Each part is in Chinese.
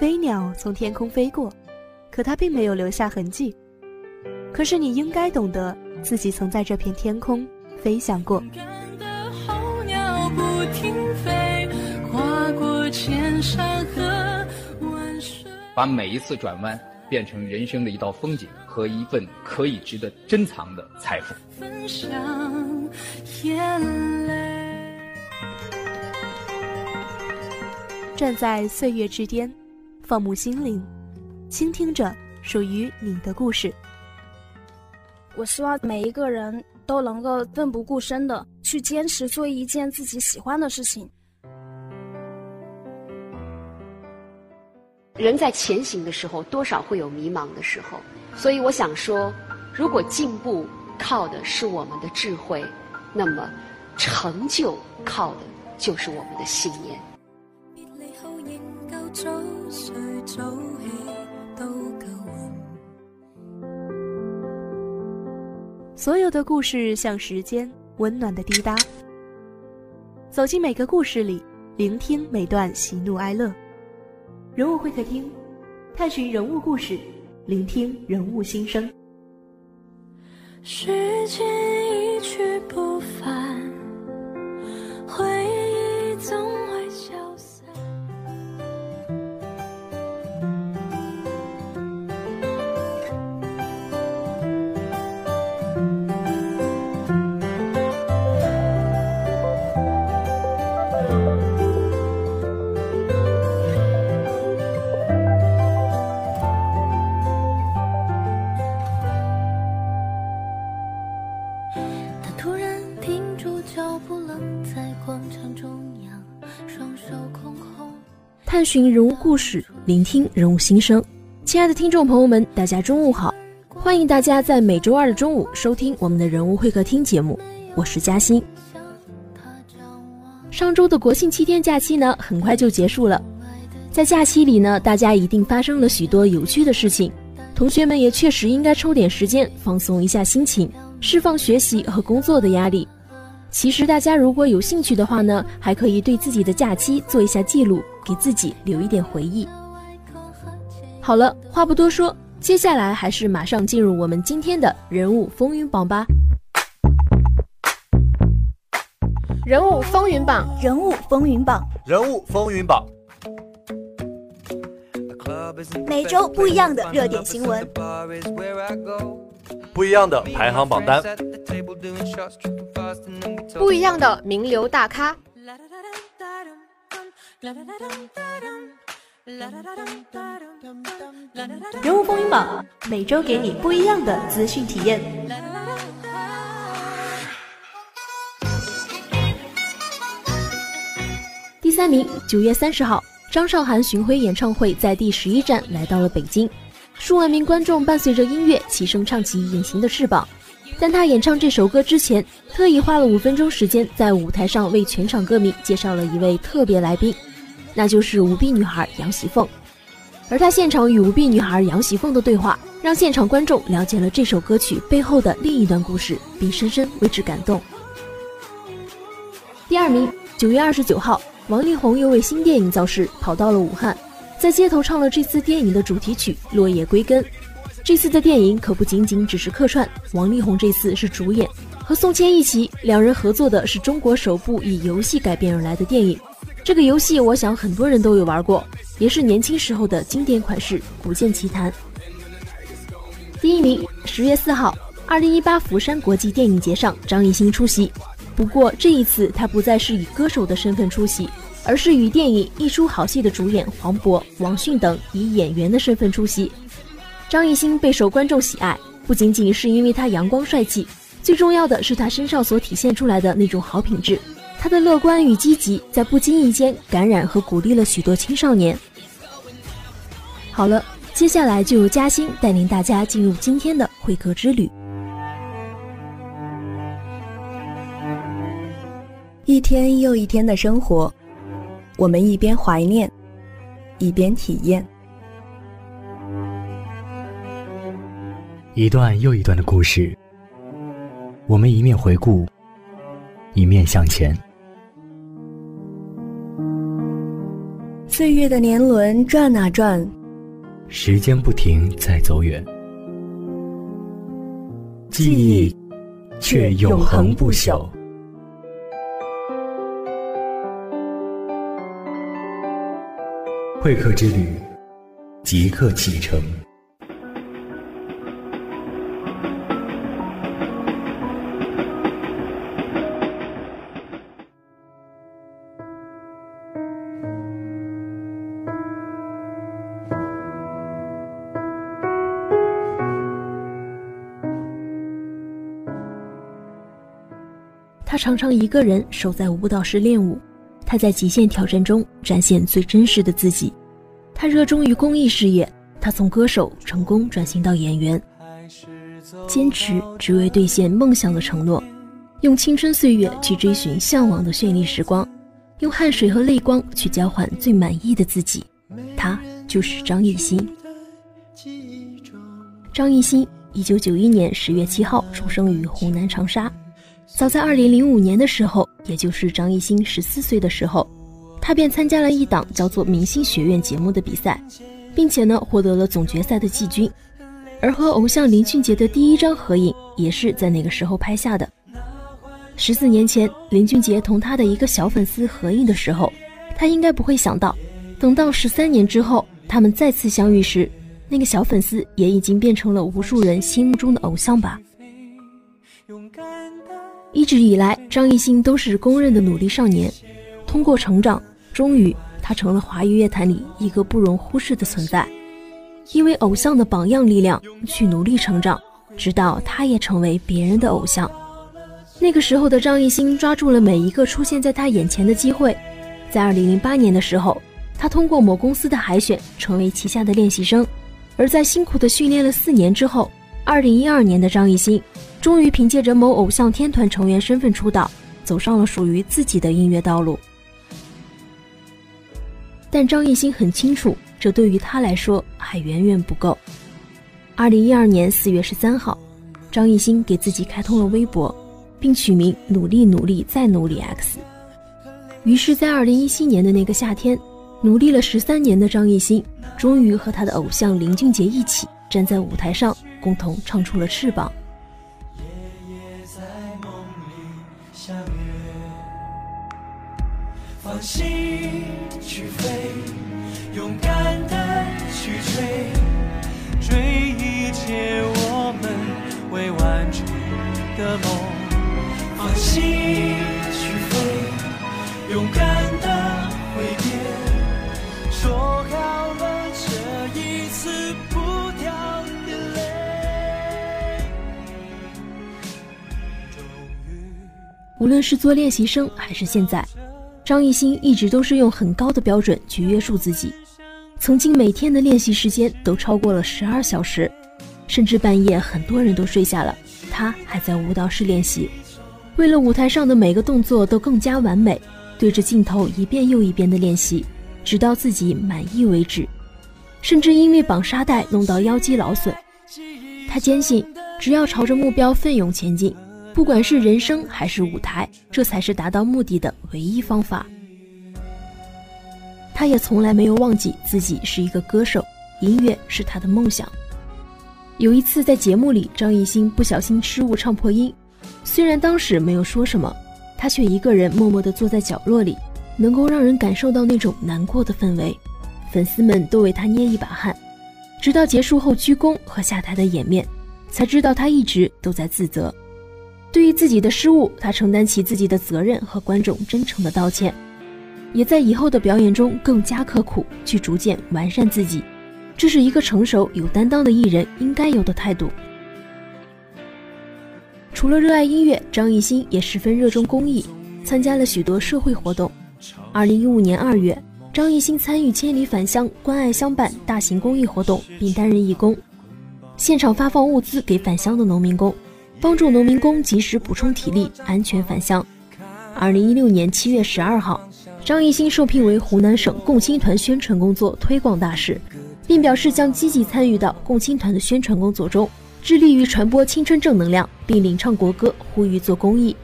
飞鸟从天空飞过，可它并没有留下痕迹。可是你应该懂得，自己曾在这片天空飞翔过。把每一次转弯变成人生的一道风景和一份可以值得珍藏的财富。分享眼泪。站在岁月之巅，放牧心灵，倾听着属于你的故事。我希望每一个人都能够奋不顾身的去坚持做一件自己喜欢的事情。人在前行的时候，多少会有迷茫的时候，所以我想说，如果进步靠的是我们的智慧，那么成就靠的就是我们的信念。早睡早起都够晕所有的故事像时间温暖的滴答，走进每个故事里，聆听每段喜怒哀乐。人物会客厅，探寻人物故事，聆听人物心声。时间一去不返，探寻人物故事，聆听人物心声。亲爱的听众朋友们，大家中午好！欢迎大家在每周二的中午收听我们的人物会客厅节目，我是嘉欣。上周的国庆七天假期呢，很快就结束了。在假期里呢，大家一定发生了许多有趣的事情，同学们也确实应该抽点时间放松一下心情，释放学习和工作的压力。其实大家如果有兴趣的话呢，还可以对自己的假期做一下记录。给自己留一点回忆。好了，话不多说，接下来还是马上进入我们今天的人物风云榜吧。人物风云榜，人物风云榜，人物风云榜。每周不一样的热点新闻，不一样的排行榜单，不一样的名流大咖。人物风云榜每周给你不一样的资讯体验。第三名，九月三十号，张韶涵巡回演唱会在第十一站来到了北京，数万名观众伴随着音乐齐声唱起《隐形的翅膀》。但他演唱这首歌之前，特意花了五分钟时间在舞台上为全场歌迷介绍了一位特别来宾。那就是舞弊女孩杨喜凤，而她现场与舞弊女孩杨喜凤的对话，让现场观众了解了这首歌曲背后的另一段故事，并深深为之感动。第二名，九月二十九号，王力宏又为新电影造势，跑到了武汉，在街头唱了这次电影的主题曲《落叶归根》。这次的电影可不仅仅只是客串，王力宏这次是主演，和宋茜一起，两人合作的是中国首部以游戏改编而来的电影。这个游戏，我想很多人都有玩过，也是年轻时候的经典款式《古剑奇谭》。第一名，十月四号，二零一八釜山国际电影节上，张艺兴出席。不过这一次他不再是以歌手的身份出席，而是与电影《一出好戏》的主演黄渤、王迅等以演员的身份出席。张艺兴备受观众喜爱，不仅仅是因为他阳光帅气，最重要的是他身上所体现出来的那种好品质。他的乐观与积极，在不经意间感染和鼓励了许多青少年。好了，接下来就由嘉欣带领大家进入今天的会客之旅。一天又一天的生活，我们一边怀念，一边体验；一段又一段的故事，我们一面回顾，一面向前。岁月的年轮转啊转，时间不停在走远，记忆却永恒不朽。会客之旅，即刻启程。他常常一个人守在舞蹈室练舞，他在极限挑战中展现最真实的自己。他热衷于公益事业，他从歌手成功转型到演员，坚持只为兑现梦想的承诺，用青春岁月去追寻向往的绚丽时光，用汗水和泪光去交换最满意的自己。他就是张艺兴。张艺兴，一九九一年十月七号出生于湖南长沙。早在二零零五年的时候，也就是张艺兴十四岁的时候，他便参加了一档叫做《明星学院》节目的比赛，并且呢获得了总决赛的季军。而和偶像林俊杰的第一张合影也是在那个时候拍下的。十四年前，林俊杰同他的一个小粉丝合影的时候，他应该不会想到，等到十三年之后他们再次相遇时，那个小粉丝也已经变成了无数人心目中的偶像吧。一直以来，张艺兴都是公认的努力少年。通过成长，终于他成了华语乐坛里一个不容忽视的存在。因为偶像的榜样力量去努力成长，直到他也成为别人的偶像。那个时候的张艺兴抓住了每一个出现在他眼前的机会。在2008年的时候，他通过某公司的海选成为旗下的练习生。而在辛苦的训练了四年之后，2012年的张艺兴。终于凭借着某偶像天团成员身份出道，走上了属于自己的音乐道路。但张艺兴很清楚，这对于他来说还远远不够。二零一二年四月十三号，张艺兴给自己开通了微博，并取名“努力努力再努力 X”。于是，在二零一七年的那个夏天，努力了十三年的张艺兴，终于和他的偶像林俊杰一起站在舞台上，共同唱出了《翅膀》。放心去飞，勇敢的去追，追一切我们未完成的梦。放心去飞，勇敢的挥别，说好了这一次不掉眼泪。无论是做练习生还是现在。张艺兴一直都是用很高的标准去约束自己，曾经每天的练习时间都超过了十二小时，甚至半夜很多人都睡下了，他还在舞蹈室练习。为了舞台上的每个动作都更加完美，对着镜头一遍又一遍的练习，直到自己满意为止。甚至因为绑沙袋弄到腰肌劳损，他坚信只要朝着目标奋勇前进。不管是人生还是舞台，这才是达到目的的唯一方法。他也从来没有忘记自己是一个歌手，音乐是他的梦想。有一次在节目里，张艺兴不小心失误唱破音，虽然当时没有说什么，他却一个人默默地坐在角落里，能够让人感受到那种难过的氛围。粉丝们都为他捏一把汗，直到结束后鞠躬和下台的掩面，才知道他一直都在自责。对于自己的失误，他承担起自己的责任和观众真诚的道歉，也在以后的表演中更加刻苦，去逐渐完善自己。这是一个成熟有担当的艺人应该有的态度。除了热爱音乐，张艺兴也十分热衷公益，参加了许多社会活动。二零一五年二月，张艺兴参与“千里返乡，关爱相伴”大型公益活动，并担任义工，现场发放物资给返乡的农民工。帮助农民工及时补充体力，安全返乡。二零一六年七月十二号，张艺兴受聘为湖南省共青团宣传工作推广大使，并表示将积极参与到共青团的宣传工作中，致力于传播青春正能量，并领唱国歌，呼吁做公益。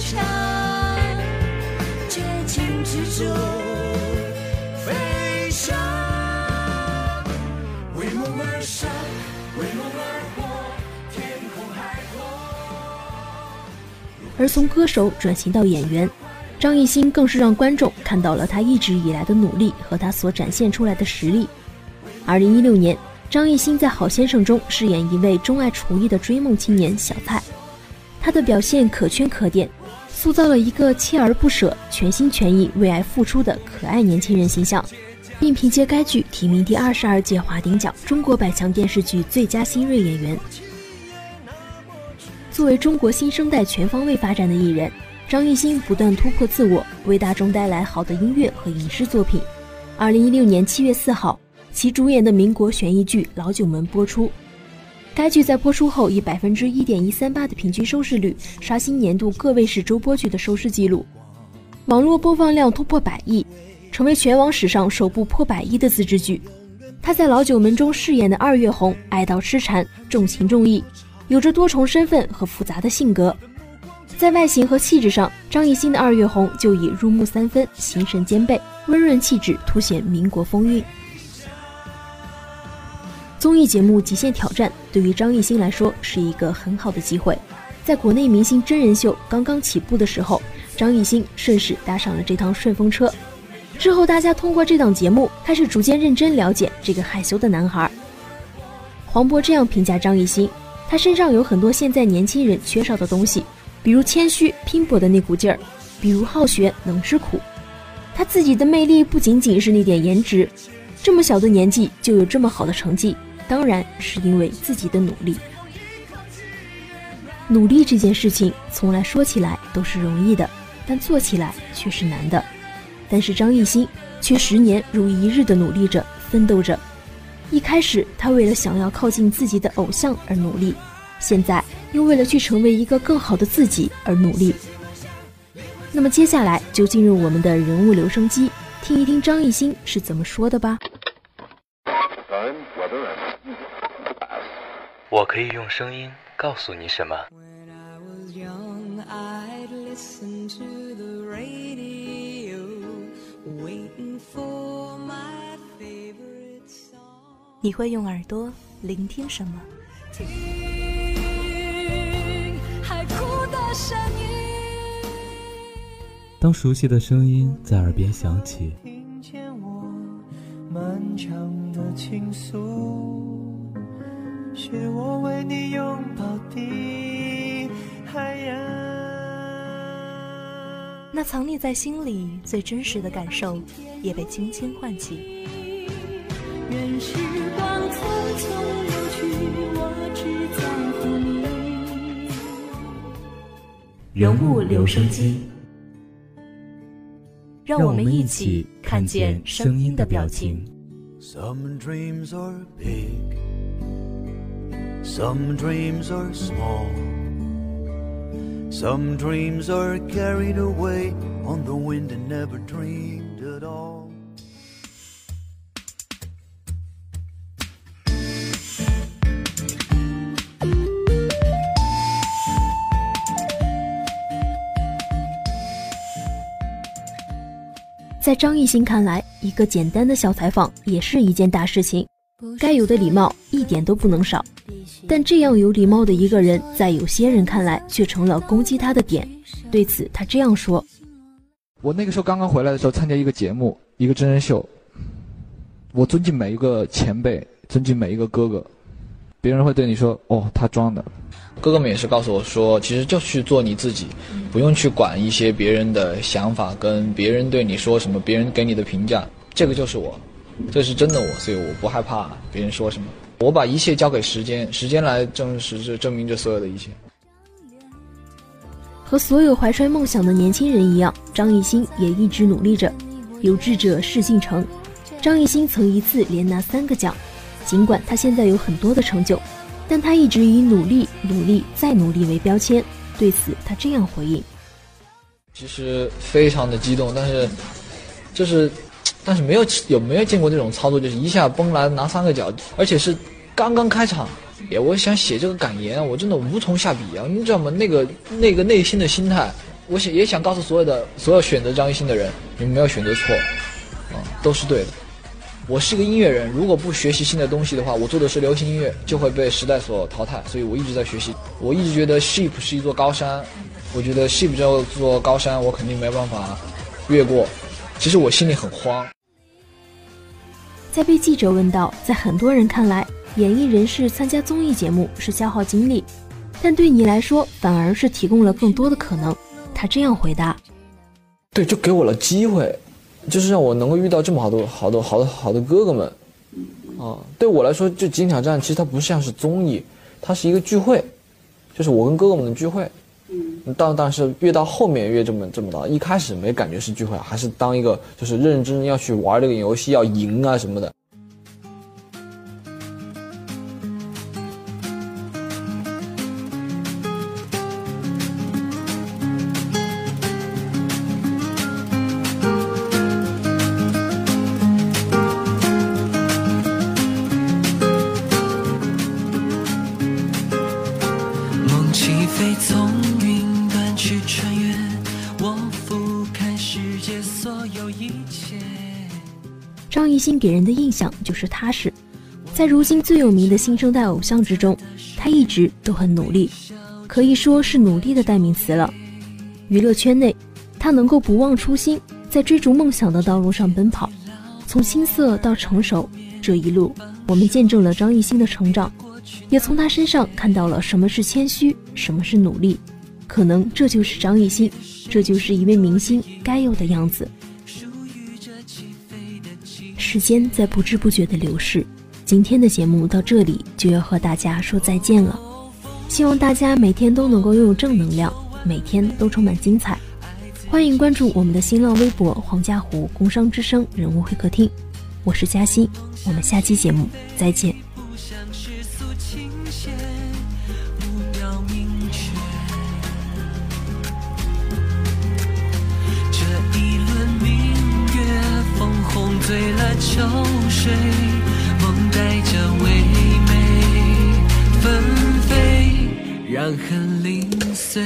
坚强，竭尽执着飞翔，为梦而生，为梦而活，天空海阔。而从歌手转型到演员，张艺兴更是让观众看到了他一直以来的努力和他所展现出来的实力。二零一六年，张艺兴在《好先生》中饰演一位钟爱厨艺的追梦青年小蔡，他的表现可圈可点，塑造了一个锲而不舍、全心全意为爱付出的可爱年轻人形象，并凭借该剧提名第二十二届华鼎奖中国百强电视剧最佳新锐演员。作为中国新生代全方位发展的艺人，张艺兴不断突破自我，为大众带来好的音乐和影视作品。二零一六年七月四号，其主演的民国悬疑剧《老九门》播出。该剧在播出后以百分之一点一三八的平均收视率，刷新年度个位数周播剧的收视纪录，网络播放量突破百亿，成为全网史上首部破百亿的自制剧。他在《老九门》中饰演的二月红，爱到痴缠，重情重义，有着多重身份和复杂的性格。在外形和气质上，张艺兴的二月红就以入木三分、形神兼备、温润气质凸显民国风韵。综艺节目《极限挑战》对于张艺兴来说是一个很好的机会。在国内明星真人秀刚刚起步的时候，张艺兴顺势搭上了这趟顺风车。之后，大家通过这档节目开始逐渐认真了解这个害羞的男孩。黄渤这样评价张艺兴：他身上有很多现在年轻人缺少的东西。比如谦虚拼搏的那股劲儿，比如好学能吃苦。他自己的魅力不仅仅是那点颜值，这么小的年纪就有这么好的成绩，当然是因为自己的努力。努力这件事情从来说起来都是容易的，但做起来却是难的。但是张艺兴却十年如一日的努力着，奋斗着。一开始他为了想要靠近自己的偶像而努力，现在。又为了去成为一个更好的自己而努力。那么接下来就进入我们的人物留声机，听一听张艺兴是怎么说的吧。我可以用声音告诉你什么？你会用耳朵聆听什么？当熟悉的声音在耳边响起，那藏匿在心里最真实的感受，也被轻轻唤起。任时光匆匆流去，我只在乎你。人物留声机。让我们一起看见声音的表情。Some dreams are big, some dreams are small, some dreams are carried away on the wind and never dreamed 在张艺兴看来，一个简单的小采访也是一件大事情，该有的礼貌一点都不能少。但这样有礼貌的一个人，在有些人看来却成了攻击他的点。对此，他这样说：“我那个时候刚刚回来的时候，参加一个节目，一个真人秀。我尊敬每一个前辈，尊敬每一个哥哥。别人会对你说：‘哦，他装的。’哥哥们也是告诉我说，其实就去做你自己，不用去管一些别人的想法，跟别人对你说什么，别人给你的评价，这个就是我，这是真的我，所以我不害怕别人说什么。我把一切交给时间，时间来证实这证明这所有的一切。和所有怀揣梦想的年轻人一样，张艺兴也一直努力着。有志者事竟成，张艺兴曾一次连拿三个奖，尽管他现在有很多的成就。但他一直以努力、努力再努力为标签，对此他这样回应：“其实非常的激动，但是就是，但是没有有没有见过这种操作，就是一下崩来拿三个角，而且是刚刚开场。也我想写这个感言，我真的无从下笔啊！你知道吗？那个那个内心的心态，我想也想告诉所有的所有选择张艺兴的人，你们没有选择错，啊，都是对的。我是个音乐人，如果不学习新的东西的话，我做的是流行音乐，就会被时代所淘汰。所以我一直在学习。我一直觉得 sheep 是一座高山，我觉得 sheep 这座高山，我肯定没办法越过。其实我心里很慌。在被记者问到，在很多人看来，演艺人士参加综艺节目是消耗精力，但对你来说，反而是提供了更多的可能。他这样回答：“对，就给我了机会。”就是让我能够遇到这么好多好多好多好的哥哥们，啊，对我来说，就《极限挑战》其实它不像是综艺，它是一个聚会，就是我跟哥哥们的聚会。嗯，当但是越到后面越这么这么的，一开始没感觉是聚会，还是当一个就是认认真真要去玩这个游戏，要赢啊什么的。心给人的印象就是踏实，在如今最有名的新生代偶像之中，他一直都很努力，可以说是努力的代名词了。娱乐圈内，他能够不忘初心，在追逐梦想的道路上奔跑，从青涩到成熟，这一路我们见证了张艺兴的成长，也从他身上看到了什么是谦虚，什么是努力。可能这就是张艺兴，这就是一位明星该有的样子。时间在不知不觉的流逝，今天的节目到这里就要和大家说再见了。希望大家每天都能够拥有正能量，每天都充满精彩。欢迎关注我们的新浪微博“黄家湖工商之声人物会客厅”，我是嘉欣，我们下期节目再见。秋水，梦带着唯美纷飞，让恨零碎。